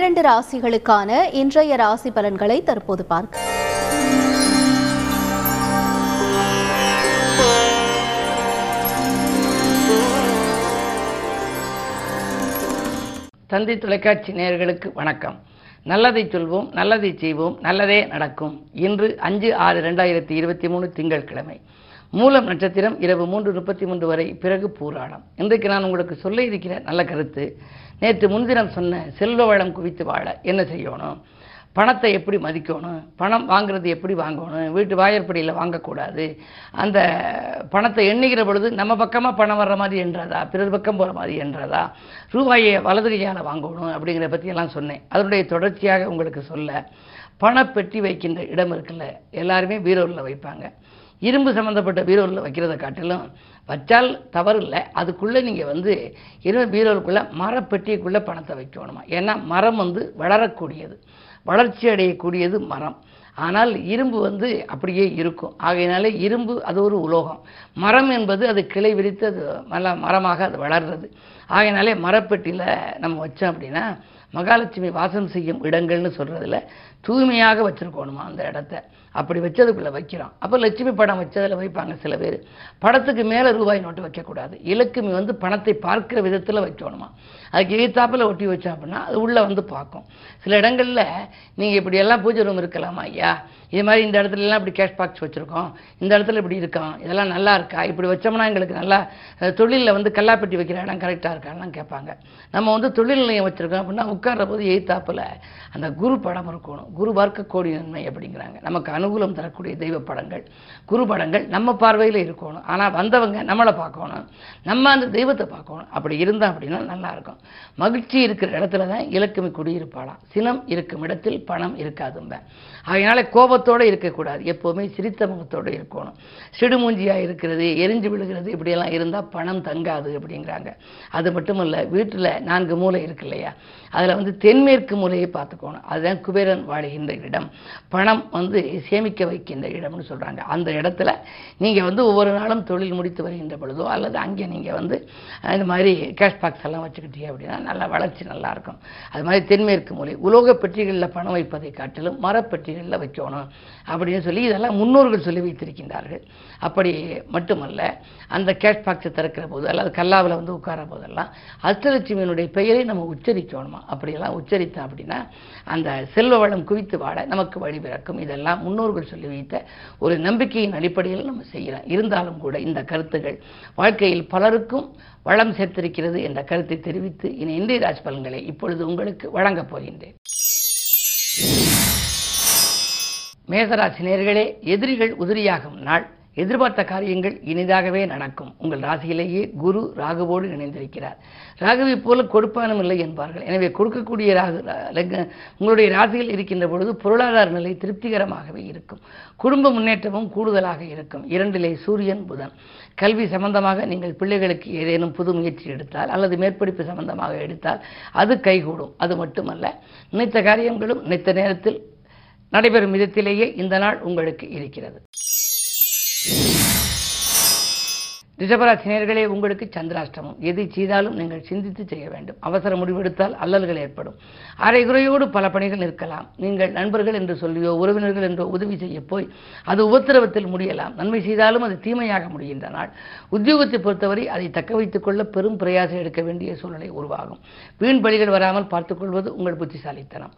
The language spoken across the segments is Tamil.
இரண்டு ராசிகளுக்கான இன்றைய ராசி பலன்களை தற்போது பார்க்க. தந்தி தொலைக்காட்சி நேயர்களுக்கு வணக்கம். நல்லதை சொல்வோம் நல்லதை செய்வோம் நல்லதே நடக்கும். இன்று அஞ்சு ஆறு ரெண்டாயிரத்தி இருபத்தி மூணு திங்கட்கிழமை. மூலம் நட்சத்திரம் இரவு மூன்று முப்பத்தி மூன்று வரை பிறகு பூராடம். இன்றைக்கு நான் உங்களுக்கு சொல்ல இருக்கிற நல்ல கருத்து நேற்று முன்தினம் சொன்ன செல்வ வளம் குவித்து வாழ என்ன செய்யணும்? பணத்தை எப்படி மதிக்கணும்? பணம் வாங்குறது எப்படி வாங்கணும்? வீட்டு வாயற்படியில் வாங்கக்கூடாது. அந்த பணத்தை எண்ணுகிற பொழுது நம்ம பக்கமாக பணம் வர்ற மாதிரி என்றதா? பிறர் பக்கம் போகிற மாதிரி என்றதா? ரூபாயை வலது கையால் வாங்கணும் அப்படிங்கிறத பற்றியெல்லாம் சொன்னேன். அதனுடைய தொடர்ச்சியாக உங்களுக்கு சொல்ல பணப்பெட்டி வைக்கின்ற இடம் இருக்குல்ல எல்லாருமே பீரோவில் வைப்பாங்க. இரும்பு சம்மந்தப்பட்ட பீரோவில் வைக்கிறத காட்டிலும் வச்சால் தவறு இல்லை அதுக்குள்ளே நீங்கள் வந்து இரும்பு பீரோவுக்குள்ளே மரப்பெட்டிக்குள்ளே பணத்தை வைக்கணுமா? ஏன்னா மரம் வந்து வளரக்கூடியது. வளர்ச்சி அடையக்கூடியது மரம். ஆனால் இரும்பு வந்து அப்படியே இருக்கும். ஆகையினால இரும்பு அது ஒரு உலோகம். மரம் என்பது அது கிளை விரித்து அது நல்ல மரமாக அது வளர்றது. ஆகையினாலே மரப்பெட்டியில் நம்ம வச்சோம் அப்படின்னா மகாலட்சுமி வாசம் செய்யும் இடங்கள்னு சொல்கிறதுல தூய்மையாக வச்சுருக்கணுமா அந்த இடத்த? அப்படி வச்சதுக்குள்ளே வைக்கிறோம். அப்போ லட்சுமி படம் வச்சதில் வைப்பாங்க சில பேர். படத்துக்கு மேலே ரூபாய் நோட்டு வைக்கக்கூடாது. இலக்குமி வந்து பணத்தை பார்க்குற விதத்தில் வைக்கணுமா? அதுக்கு எழுத்தாப்பில் ஒட்டி வச்சோம் அப்படின்னா அது உள்ளே வந்து பார்க்கும். சில இடங்களில் நீங்கள் இப்படி எல்லாம் பூஜை ரூம் இருக்கலாமா ஐயா? இது மாதிரி இந்த இடத்துலலாம் இப்படி கேஷ் பாக்ஸ் வச்சுருக்கோம். இந்த இடத்துல இப்படி இருக்கோம் இதெல்லாம் நல்லா இருக்கா? இப்படி வச்சோம்னா எங்களுக்கு நல்லா தொழிலில் வந்து கல்லாப்பெட்டி வைக்கிற இடம் கரெக்டாக இருக்கான்லாம் கேட்பாங்க. நம்ம வந்து தொழில் நிலையம் வச்சுருக்கோம் அப்படின்னா உட்கார்ற போது எய்த்தாப்பில் அந்த குரு படம் இருக்கணும். குரு பார்க்க கோடி நன்மை அப்படிங்கிறாங்க. நமக்கு அனுகூலம் தரக்கூடிய தெய்வ படங்கள் குரு படங்கள் நம்ம பார்வையில் இருக்கணும். ஆனால் வந்தவங்க நம்மளை பார்க்கணும். நம்ம அந்த தெய்வத்தை பார்க்கணும். அப்படி இருந்தால் அப்படின்னா நல்லா இருக்கும். மகிழ்ச்சி இருக்கிற இடத்துல தான் இலக்குமி குடியிருப்பாளாம். சினம் இருக்கும் இடத்தில் பணம் இருக்காதும்ப. அதனால் கோபத்தோடு இருக்கக்கூடாது. எப்போவுமே சிரித்த முகத்தோடு இருக்கணும். சிடுமூஞ்சியாக இருக்கிறது எரிஞ்சு விழுகிறது இப்படியெல்லாம் இருந்தால் பணம் தங்காது அப்படிங்கிறாங்க. அது மட்டும் இல்லை வீட்டில் நான்கு மூலை இருக்கு இல்லையா? அதில் வந்து தென்மேற்கு மூலையை பார்த்துக்கணும். அதுதான் குபேரன் வாழுகின்ற இடம். பணம் வந்து சேமிக்க வைக்கின்ற இடம்னு சொல்கிறாங்க அந்த இடத்துல நீங்கள் வந்து ஒவ்வொரு நாளும் தொழில் முடித்து வருகின்ற பொழுதோ அல்லது அங்கே நீங்கள் வந்து இந்த மாதிரி கேஷ் பாக்ஸ் எல்லாம் வச்சுக்கிட்டீங்க அப்படின்னா நல்லா வளர்ச்சி நல்லாயிருக்கும் அது மாதிரி தென்மேற்கு மொழி உலோக பெட்டிகளில் பணம் வைப்பதை காட்டிலும் மரப்பெட்டிகளில் வைக்கணும் அப்படின்னு சொல்லி இதெல்லாம் முன்னோர்கள் சொல்லி வைத்திருக்கின்றார்கள். அப்படி மட்டுமல்ல அந்த கேஷ் பாக்ஸை திறக்கிற போது அல்லது கல்லாவில் வந்து உட்கார போதெல்லாம் அஷ்டலட்சுமியினுடைய பெயரை நம்ம உச்சரிக்கணுமா? அப்படியெல்லாம் உச்சரித்தோம் அப்படின்னா அந்த செல்வ வளம் குவித்து வாட நமக்கு வழிபிறக்கும் இதெல்லாம் முன்னோர்கள் சொல்லி வைத்த ஒரு நம்பிக்கையின் அடிப்படையில் நம்ம செய்கிறோம் இருந்தாலும் கூட இந்த கருத்துகள் வாழ்க்கையில் பலருக்கும் வளம் சேர்த்திருக்கிறது என்ற கருத்தை தெரிவித்து இனி இந்திய ராஜ் பலன்களை இப்பொழுது உங்களுக்கு வழங்கப் போகின்றேன். மேசராசி நேர்களே எதிரிகள் உதிரியாகும் நாள். எதிர்பார்த்த காரியங்கள் இனிதாகவே நடக்கும். உங்கள் ராசியிலேயே குரு ராகுவோடு இணைந்திருக்கிறார். ராகுவை போல கொடுப்பானும் இல்லை என்பார்கள். எனவே கொடுக்கக்கூடிய ராகு உங்களுடைய ராசியில் இருக்கின்ற பொழுது பொருளாதார நிலை திருப்திகரமாகவே இருக்கும். குடும்ப முன்னேற்றமும் கூடுதலாக இருக்கும். இரண்டிலே சூரியன் புதன். கல்வி சம்பந்தமாக நீங்கள் பிள்ளைகளுக்கு ஏதேனும் புது முயற்சி எடுத்தால் அல்லது மேற்படிப்பு சம்பந்தமாக எடுத்தால் அது கைகூடும். அது மட்டுமல்ல நினைத்த காரியங்களும் நினைத்த நேரத்தில் நடைபெறும் விதத்திலேயே இந்த நாள் உங்களுக்கு இருக்கிறது. ரிஷபராசினியர்களே உங்களுக்கு சந்திராஷ்டமம். எதை செய்தாலும் நீங்கள் சிந்தித்து செய்ய வேண்டும். அவசர முடிவெடுத்தால் அல்லல்கள் ஏற்படும். அரைகுறையோடு பல பணிகள் இருக்கலாம். நீங்கள் நண்பர்கள் என்று சொல்லியோ உறவினர்கள் என்றோ உதவி செய்ய போய் அது உபத்திரவத்தில் முடியலாம். நன்மை செய்தாலும் அது தீமையாக முடிகின்ற நாள். உத்தியோகத்தை பொறுத்தவரை அதை தக்க வைத்துக் கொள்ள பெரும் பிரயாசம் எடுக்க வேண்டிய சூழ்நிலை உருவாகும். வீண் பலிகள் வராமல் பார்த்துக்கொள்வது உங்கள் புத்திசாலித்தனம்.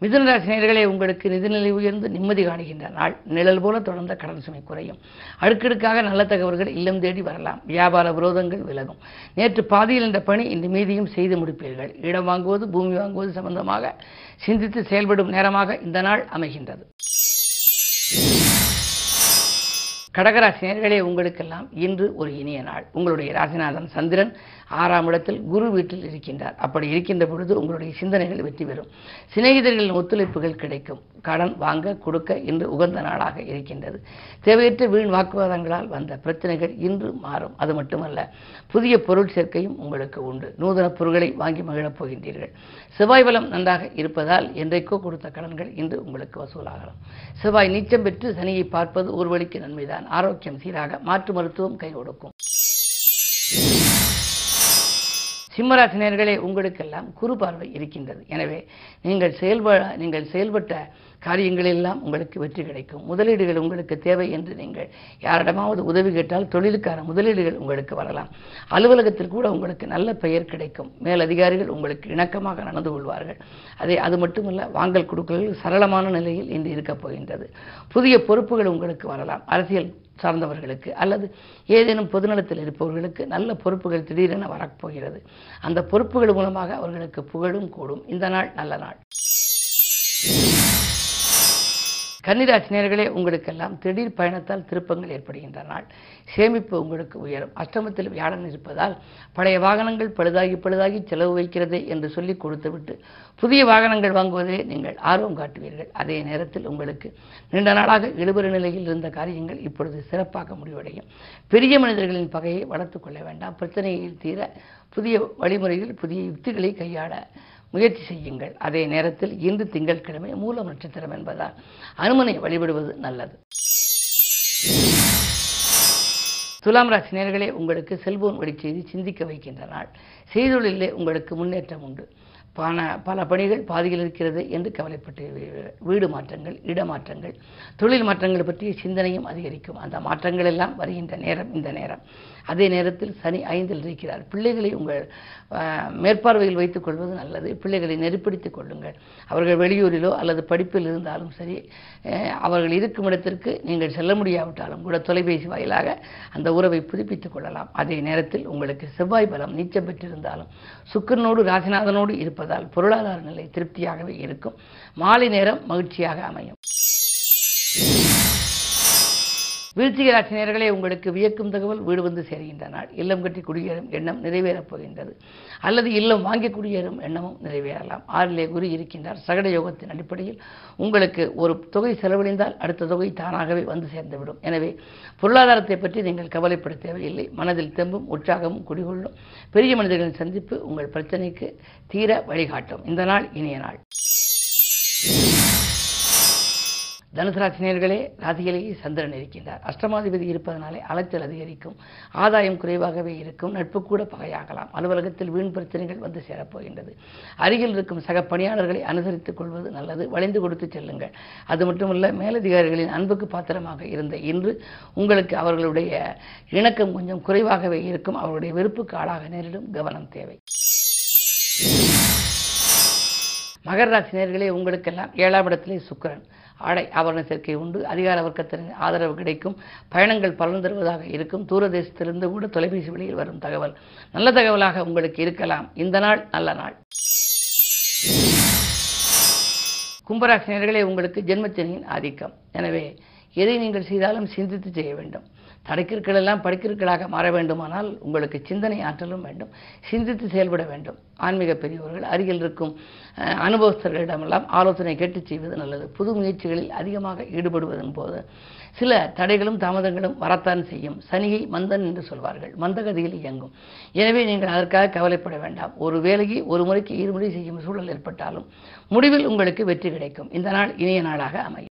மிதுனராசினியர்களே உங்களுக்கு நிதிநிலை உயர்ந்து நிம்மதி காணுகின்ற நாள். நிழல் போல தொடர்ந்த கடன் சுமை குறையும். அடுக்கடுக்காக நல்ல தகவல்கள் இல்லம் தேடி வரலாம். வியாபார விரோதங்கள் விலகும். நேற்று பாதியில் என்ற பணி இன்று மீதியும் செய்து முடிப்பீர்கள். இடம் வாங்குவது பூமி வாங்குவது சம்பந்தமாக சிந்தித்து செயல்படும் நேரமாக இந்த நாள் அமைகின்றது. கடகராசி நேர்களே உங்களுக்கெல்லாம் இன்று ஒரு இனிய நாள். உங்களுடைய ராசிநாதன் சந்திரன் ஆறாம் இடத்தில் குரு வீட்டில் இருக்கின்றார். அப்படி இருக்கின்ற பொழுது உங்களுடைய சிந்தனைகள் வெற்றி பெறும். சிநேகிதர்களின் ஒத்துழைப்புகள் கிடைக்கும். கடன் வாங்க கொடுக்க இன்று உகந்த நாளாக இருக்கின்றது. தேவையற்ற வீண் வாக்குவாதங்களால் வந்த பிரச்சனைகள் இன்று மாறும். அது மட்டுமல்ல புதிய பொருள் சேர்க்கையும் உங்களுக்கு உண்டு. நூதன பொருட்களை வாங்கி மகிழப் போகின்றீர்கள். செவ்வாய் பலம் நன்றாக இருப்பதால் என்றைக்கோ கொடுத்த கடன்கள் இன்று உங்களுக்கு வசூலாகலாம். செவ்வாய் நீச்சம் பெற்று சனியை பார்ப்பது ஒரு வழிக்கு நன்மைதான். ஆரோக்கியம் சீராக மாற்று மருத்துவம் கை கொடுக்கும். சிம்மராசினியர்களே உங்களுக்கெல்லாம் குறு பார்வை இருக்கின்றது. எனவே நீங்கள் செயல்ப நீங்கள் செயல்பட்ட காரியங்களெல்லாம் உங்களுக்கு வெற்றி கிடைக்கும். முதலீடுகள் உங்களுக்கு தேவை என்று நீங்கள் யாரிடமாவது உதவி கேட்டால் தொழிலுக்கான முதலீடுகள் உங்களுக்கு வரலாம். அலுவலகத்தில் கூட உங்களுக்கு நல்ல பெயர் கிடைக்கும். மேலதிகாரிகள் உங்களுக்கு இணக்கமாக நடந்து கொள்வார்கள். அதே அது மட்டுமல்ல வாங்கல் கொடுக்கல்கள் சரளமான நிலையில் இன்று இருக்கப் போகின்றது. புதிய பொறுப்புகள் உங்களுக்கு வரலாம். அரசியல் சார்ந்தவர்களுக்கு அல்லது ஏதேனும் பொதுநலத்தில் இருப்பவர்களுக்கு நல்ல பொறுப்புகள் திடீரென வரப்போகிறது. அந்த பொறுப்புகள் மூலமாக அவர்களுக்கு புகழும் கூடும். இந்த நாள் நல்ல நாள். கன்னிராசினியர்களே உங்களுக்கெல்லாம் திடீர் பயணத்தால் திருப்பங்கள் ஏற்படுகின்ற நாள் சேமிப்பு உங்களுக்கு உயரும். அஷ்டமத்தில் வியாழன் இருப்பதால் பழைய வாகனங்கள் பழுதாகி பழுதாகி செலவு வைக்கிறது என்று சொல்லி கொடுத்துவிட்டு புதிய வாகனங்கள் வாங்குவதே நீங்கள் ஆர்வம் காட்டுவீர்கள். அதே நேரத்தில் உங்களுக்கு நீண்ட நாளாக இழுபறி நிலையில் இருந்த காரியங்கள் இப்பொழுது சிறப்பாக முடிவடையும். பெரிய மனிதர்களின் பகையை வளர்த்துக்கொள்ள வேண்டாம். பிரச்சனையில் தீர புதிய வழிமுறைகள் புதிய யுக்திகளை கையாள முயற்சி செய்யுங்கள். அதே நேரத்தில் இன்று திங்கட்கிழமை மூலம் நட்சத்திரம் என்பதால் அனுமனை வழிபடுவது நல்லது. துலாம் ராசி நேர்களே உங்களுக்கு செல்போன் வழி செய்தி சிந்திக்க வைக்கின்ற நாள். செய்தொழிலே உங்களுக்கு முன்னேற்றம் உண்டு. பண பல பணிகள் பாதியில் இருக்கிறது என்று கவலைப்பட்டு வீடு மாற்றங்கள் இடமாற்றங்கள் தொழில் மாற்றங்கள் பற்றிய சிந்தனையும் அதிகரிக்கும். அந்த மாற்றங்கள் எல்லாம் வருகின்ற நேரம் இந்த நேரம். அதே நேரத்தில் சனி ஐந்தில் இருக்கிறார். பிள்ளைகளை உங்கள் மேற்பார்வையில் வைத்துக் கொள்வது நல்லது. பிள்ளைகளை நெருப்பிடித்துக் கொள்ளுங்கள். அவர்கள் வெளியூரிலோ அல்லது படிப்பில் இருந்தாலும் சரி அவர்கள் இருக்கும் இடத்திற்கு நீங்கள் செல்ல முடியாவிட்டாலும் கூட தொலைபேசி வாயிலாக அந்த உறவை புதுப்பித்துக் கொள்ளலாம். அதே நேரத்தில் உங்களுக்கு செவ்வாய் பலம் நீச்சம் பெற்றிருந்தாலும் சுக்கிரனோடு ராசிநாதனோடு இருப்பதால் பொருளாதார நிலை திருப்தியாகவே இருக்கும். மாலை நேரம் மகிழ்ச்சியாக அமையும். விருச்சிக ராசினியர்களே உங்களுக்கு வியக்கும் தகவல் வீடு வந்து சேர்கின்ற நாள். இல்லம் கட்டி குடியேறும் எண்ணம் நிறைவேறப் போகின்றது. அல்லது இல்லம் வாங்கி குடியேறும் எண்ணமும் நிறைவேறலாம். ஆறிலே குரு இருக்கின்றார். சகட யோகத்தின் அடிப்படையில் உங்களுக்கு ஒரு தொகை செலவழிந்தால் அடுத்த தொகை தானாகவே வந்து சேர்ந்துவிடும். எனவே பொருளாதாரத்தை பற்றி நீங்கள் கவலைப்பட தேவையில்லை. மனதில் தெம்பும் உற்சாகமும் குடிகொள்ளும். பெரிய மனிதர்களின் சந்திப்பு உங்கள் பிரச்சனைக்கு தீர வழிகாட்டும். இந்த நாள் இனிய நாள். தனுசு ராசினியர்களே ராசியிலேயே சந்திரன் இருக்கின்றார். அஷ்டமாதிபதி இருப்பதனாலே அலைச்சல் அதிகரிக்கும். ஆதாயம் குறைவாகவே இருக்கும். நட்பு கூட பகையாகலாம். அலுவலகத்தில் வீண் பிரச்சனைகள் வந்து சேரப்போகின்றது. அருகில் இருக்கும் சக பணியாளர்களை அனுசரித்துக் கொள்வது நல்லது. வளைந்து கொடுத்து செல்லுங்கள். அது மட்டுமல்ல மேலதிகாரிகளின் அன்புக்கு பாத்திரமாக இருந்த இன்று உங்களுக்கு அவர்களுடைய இணக்கம் கொஞ்சம் குறைவாகவே இருக்கும். அவருடைய வெறுப்புக்கு ஆளாக நேரிடும். கவனம் தேவை. மகர ராசி நேர்களே உங்களுக்கெல்லாம் ஏழாம் இடத்திலே சுக்கிரன். ஆடை ஆபரண சேர்க்கை உண்டு அதிகார வர்க்கத்தின் ஆதரவு கிடைக்கும் பயணங்கள் பலன் தருவதாக இருக்கும் தூரதேசத்திலிருந்து கூட தொலைபேசி வழியில் வரும் தகவல். நல்ல தகவலாக உங்களுக்கு இருக்கலாம். இந்த நாள் நல்ல நாள். கும்பராசினியர்களே உங்களுக்கு ஜென்மச்சனியின் ஆதிக்கம். எனவே எதை நீங்கள் செய்தாலும் சிந்தித்து செய்ய வேண்டும். தடைக்கிற்கள் எல்லாம் படிக்கிற்களாக மாற வேண்டுமானால் உங்களுக்கு சிந்தனை ஆற்றலும் வேண்டும். சிந்தித்து செயல்பட வேண்டும். ஆன்மீக பெரியவர்கள் அருகில் இருக்கும் அனுபவஸ்தர்களிடமெல்லாம் ஆலோசனை கேட்டு செய்வது நல்லது. புது முயற்சிகளில் அதிகமாக ஈடுபடுவதன் போது சில தடைகளும் தாமதங்களும் வரத்தான் செய்யும். சனியை மந்தன் என்று சொல்வார்கள். மந்தகதியில் இயங்கும். எனவே நீங்கள் அதற்காக கவலைப்பட வேண்டாம். ஒரு வேலையை ஒரு முறைக்கு இருமுறை செய்யும் சூழல் ஏற்பட்டாலும் முடிவில் உங்களுக்கு வெற்றி கிடைக்கும். இந்த நாள் இனிய நாளாக அமையும்.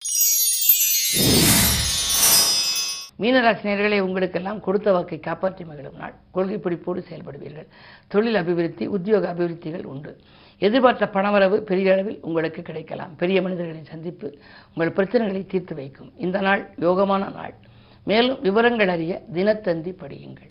மீனராசினியர்களே உங்களுக்கெல்லாம் கொடுத்த வாக்கை காப்பாற்றி மகிழும் நாள். கொள்கை பிடிப்போடு செயல்படுவீர்கள். தொழில் அபிவிருத்தி உத்தியோக அபிவிருத்திகள் உண்டு. எதிர்பார்த்த பணவரவு பெரிய அளவில் உங்களுக்கு கிடைக்கலாம். பெரிய மனிதர்களின் சந்திப்பு உங்கள் பிரச்சனைகளை தீர்த்து வைக்கும். இந்த நாள் யோகமான நாள். மேலும் விவரங்கள் அறிய தினத்தந்தி படியுங்கள்.